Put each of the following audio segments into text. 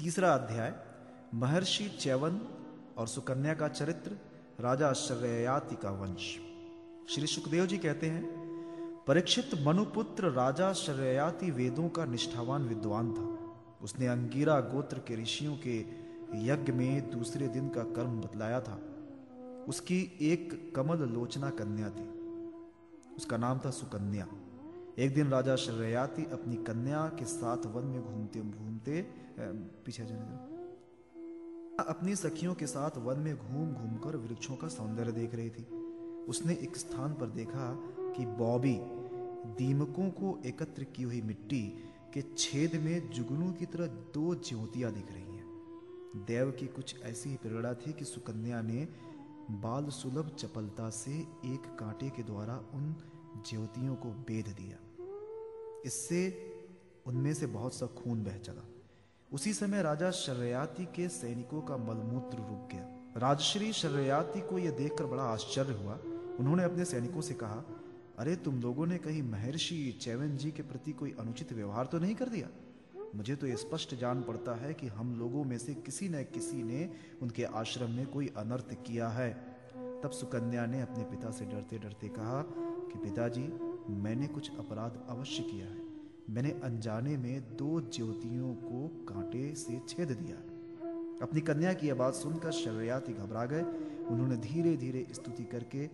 तीसरा अध्याय, महर्षि चैवन और सुकन्या का चरित्र, राजा श्रेयाति का वंश। श्री सुखदेव जी कहते हैं, परीक्षित मनुपुत्र राजा श्रेयाति वेदों का निष्ठावान विद्वान था। उसने अंगीरा गोत्र के ऋषियों के यज्ञ में दूसरे दिन का कर्म बतलाया था। उसकी एक कमल लोचना कन्या थी। उसका नाम था सुकन्या। एक दिन राजा श्रेयाति अपनी कन्या के साथ वन में घूमते घूमते पीछे जाने अपनी सखियों के साथ वन में घूम, घूमकर वृक्षों का सौंदर्य देख रही थी। उसने एक स्थान पर देखा कि बॉबी दीमकों को एकत्र की हुई मिट्टी के छेद में जुगनू की तरह दो ज्योतियाँ दिख रही हैं। देव की कुछ ऐसी ही प्रेरणा थी कि सुकन्या ने बाल सुलभ चपलता से एक कांटे के द्वारा उन ज्योतियों को बेद दिया। इससे उनमें से बहुत सा खून बह चला। उसी समय राजा शर्याती के सैनिकों का मलमूत्र रुक गया। राजश्री शर्याती को यह देखकर बड़ा आश्चर्य हुआ। उन्होंने अपने सैनिकों से कहा, अरे, तुम लोगों ने कहीं महर्षि चैवन जी के प्रति कोई अनुचित व्यवहार तो नहीं कर दिया? मुझे तो स्पष्ट जान पड़ता है कि हम लोगों में से किसी न किसी ने उनके आश्रम में कोई अनर्थ किया है। तब सुकन्या ने अपने पिता से डरते डरते कहा कि पिताजी मैंने कुछ अपराध अवश्य किया है। मैंने अनजाने में दो ज्योतियों को कांटे से छेद दिया। अपनी कन्या की बात सुनकर शर्याती घबरा गए। उन्होंने धीरे धीरे स्तुति करके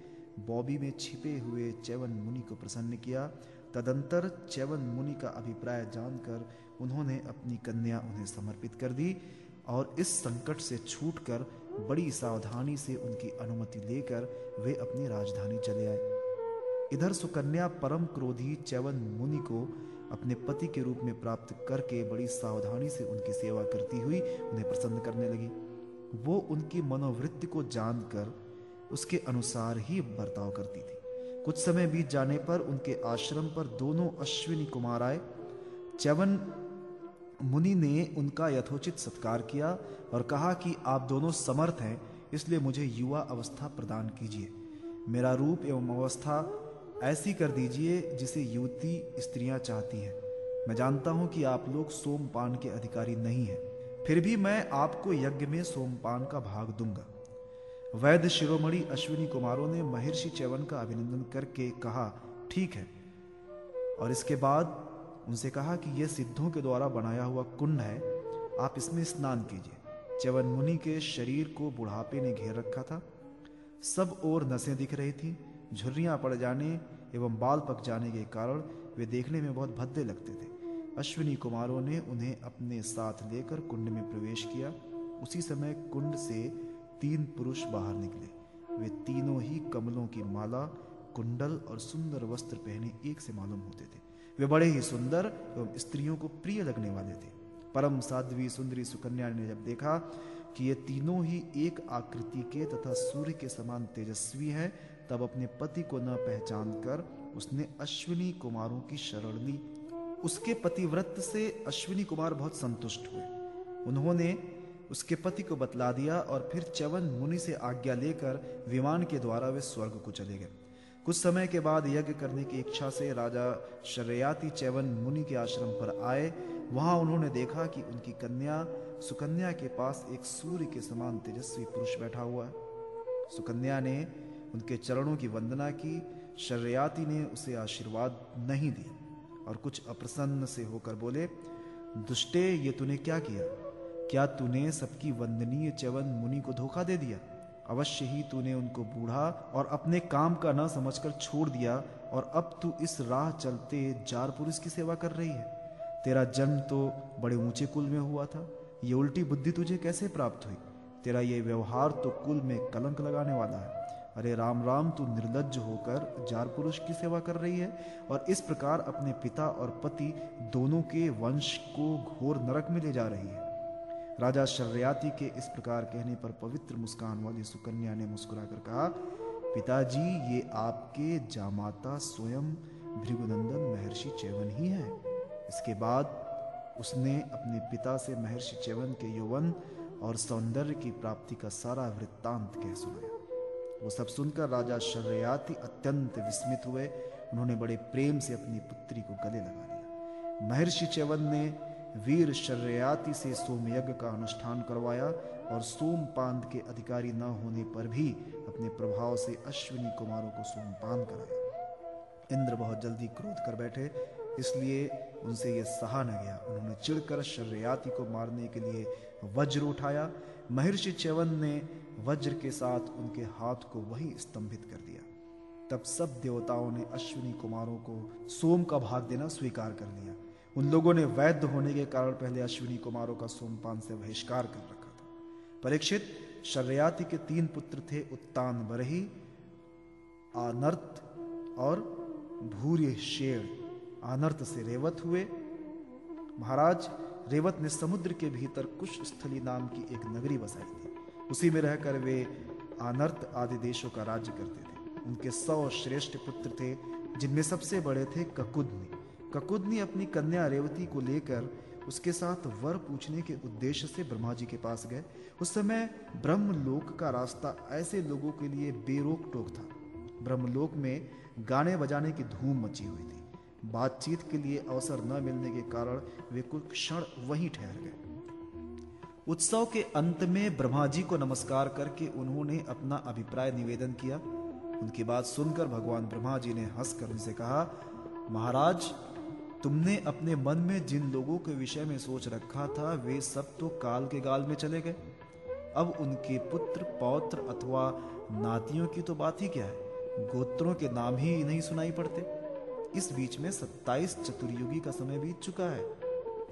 बॉबी में छिपे हुए चैवन मुनि को प्रसन्न किया। तदंतर चैवन मुनि का अभिप्राय जानकर उन्होंने अपनी कन्या उन्हें समर्पित कर दी और इस संकट से छूटकर बड़ी सावधानी से उनकी अनुमति लेकर वे अपनी राजधानी चले आए। इधर सुकन्या परम क्रोधी चैवन मुनि को अपने पति के रूप में प्राप्त करके बड़ी सावधानी से उनकी सेवा करती हुई उन्हें प्रसन्न करने लगी। वो उनकी मनोवृत्ति को जानकर उसके अनुसार ही बर्ताव करती थी। कुछ समय बीत जाने पर उनके आश्रम पर दोनों अश्विनी कुमार आए। चवन मुनि ने उनका यथोचित सत्कार किया और कहा कि आप दोनों समर्थ हैं, इसलिए मुझे युवा अवस्था प्रदान कीजिए। मेरा रूप एवं अवस्था ऐसी कर दीजिए जिसे युवती स्त्रियाँ चाहती हैं। मैं जानता हूँ कि आप लोग सोमपान के अधिकारी नहीं हैं। फिर भी मैं आपको यज्ञ में सोमपान का भाग दूँगा। वैद्य शिरोमणि अश्विनी कुमारों ने महर्षि चैवन का अभिनंदन करके कहा, ठीक है। और इसके बाद उनसे कहा कि यह सिद्धों के द्वारा बनाया हुआ कुंड है, आप इसमें स्नान कीजिए। चवन मुनि के शरीर को बुढ़ापे ने घेर रखा था। सब और नसें दिख रही थी। झुर्रियाँ पड़ जाने एवं बाल पक जाने के कारण वे देखने में बहुत भद्दे लगते थे। अश्विनी कुमारों ने उन्हें अपने साथ लेकर कुंड में प्रवेश किया। उसी समय कुंड से तीन पुरुष बाहर निकले। वे तीनों ही कमलों की माला, कुंडल और सुंदर वस्त्र पहने एक से मालूम होते थे। वे बड़े ही सुंदर एवं स्त्रियों को प्रिय लगने वाले थे। परम साध्वी सुंदरी सुकन्या ने जब देखा कि ये तीनों ही एक आकृति के तथा सूर्य के समान तेजस्वी हैं तब अपने पति को न पहचान कर उसने अश्विनी कुमारों की शरण ली। उसके पतिव्रत से अश्विनी कुमार बहुत संतुष्ट हुए। उन्होंने उसके पति को बतला दिया और फिर चवन मुनि से आज्ञा लेकर विमान के द्वारा वे स्वर्ग को चले गए। कुछ समय के बाद यज्ञ करने की इच्छा से राजा शरयाती चैवन मुनि के आश्रम पर आए। वहाँ उन्होंने देखा कि उनकी कन्या, सुकन्या के पास एक सूर्य के समान तेजस्वी पुरुष बैठा हुआ है। सुकन्या ने उनके चरणों की वंदना की, शर्याती ने उसे आशीर्वाद नहीं दिया। और कुछ अप्रसन्न से होकर बोले, दुष्टे, ये तूने क्या किया? क्या तूने सबकी वंदनीय चवन मुनि को धोखा दे दिया? अवश्य ही तूने उनको बूढ़ा और अपने काम का न समझकर छोड़ दिया, और अब तू इस राह चलते जार पुरुष की सेवा कर रही है। तेरा जन्म तो बड़े ऊँचे कुल में हुआ था। ये उल्टी बुद्धि तुझे कैसे प्राप्त हुई? तेरा ये व्यवहार तो कुल में कलंक लगाने वाला है। अरे राम राम, तू निर्लज होकर जार पुरुष की सेवा कर रही है। और इस प्रकार अपने पिता और पति दोनों के वंश को घोर नरक में ले जा रही है। राजा शर्याती के इस प्रकार कहने पर पवित्र मुस्कान वाली सुकन्या ने मुस्कुराकर कहा, पिताजी, ये आपके जामाता स्वयं भृगुनंदन महर्षि चैवन ही है। इसके बाद उसने अपने पिता से महर्षि चैवन के यौवन और सौंदर्य की प्राप्ति का सारा वृत्तांत कह सुनाया। वो सब सुनकर राजा शर्याती अत्यंत विस्मित हुए। उन्होंने बड़े प्रेम से अपनी पुत्री को गले लगा लिया महर्षि चैवन ने वीर शर्याति से सोमयज्ञ का अनुष्ठान करवाया और सोमपान के अधिकारी न होने पर भी अपने प्रभाव से अश्विनी कुमारों को सोमपान कराया। इंद्र बहुत जल्दी क्रोध कर बैठे, इसलिए उनसे यह सहा न गया। उन्होंने चिड़कर शर्याति को मारने के लिए वज्र उठाया महर्षि च्यवन ने वज्र के साथ उनके हाथ को वही स्तंभित कर दिया। तब सब देवताओं ने अश्विनी कुमारों को सोम का भाग देना स्वीकार कर लिया। उन लोगों ने वैद्य होने के कारण पहले अश्विनी कुमारों का सोमपान से बहिष्कार कर रखा था। परीक्षित, शर्याति के तीन पुत्र थे उत्तान बरही, आनर्त और भूर्य शेर आनर्त से रेवत हुए। महाराज रेवत ने समुद्र के भीतर कुश स्थली नाम की एक नगरी बसाई थी। उसी में रहकर वे आनर्त आदि देशों का राज्य करते थे। उनके सौ श्रेष्ठ पुत्र थे, जिनमें सबसे बड़े थे ककुदनी। ककुदनी अपनी कन्या रेवती को लेकर उसके साथ वर पूछने के उद्देश्य से ब्रह्मा जी के पास गए। उस समय ब्रह्मलोक का रास्ता ऐसे लोगों के लिए बेरोक टोक था। ब्रह्मलोक में गाने बजाने की धूम मची हुई थी। बातचीत के लिए अवसर न मिलने के कारण वे कुछ क्षण वहीं ठहर गए। उत्सव के अंत में ब्रह्मा जी को नमस्कार करके उन्होंने अपना अभिप्राय निवेदन किया। उनकी बात सुनकर भगवान ब्रह्मा जी ने हंसकर उनसे कहा, महाराज, तुमने अपने मन में जिन लोगों के विषय में सोच रखा था, वे सब तो काल के गाल में चले गए। अब उनके पुत्र, पौत्र अथवा नातियों की तो बात ही क्या है? गोत्रों के नाम ही नहीं सुनाई पड़ते। इस बीच में सत्ताईस चतुर्युगी का समय बीत चुका है।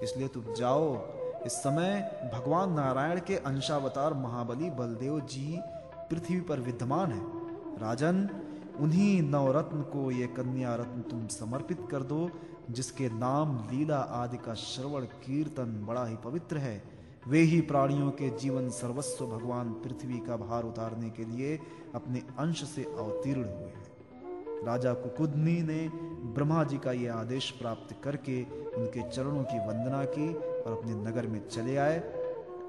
इसलिए तुम जाओ। इस समय भगवान नारायण के अंशावतार महाबली बलदेव जी पृथ्वी पर विद्यमान है। राजन, उन्हीं नवरत्न को ये कन्या रत्न तुम समर्पित कर दो, जिसके नाम लीला आदि का श्रवण कीर्तन बड़ा ही पवित्र है। वे ही प्राणियों के जीवन सर्वस्व भगवान पृथ्वी का भार उतारने के लिए अपने अंश से अवतीर्ण हुए हैं। राजा कुकुदनी ने ब्रह्मा जी का यह आदेश प्राप्त करके उनके चरणों की वंदना की और अपने नगर में चले आए।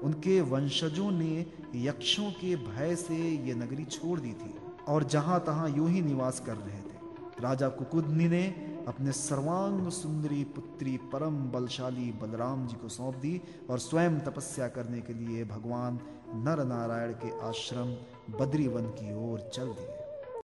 उनके वंशजों ने यक्षों के भय से ये नगरी छोड़ दी थी और जहाँ तहां यूँ ही निवास कर रहे थे। राजा कुकुदनी ने अपने सर्वांग सुंदरी पुत्री परम बलशाली बलराम जी को सौंप दी और स्वयं तपस्या करने के लिए भगवान नर नारायण के आश्रम बद्रीवन की ओर चल दिए।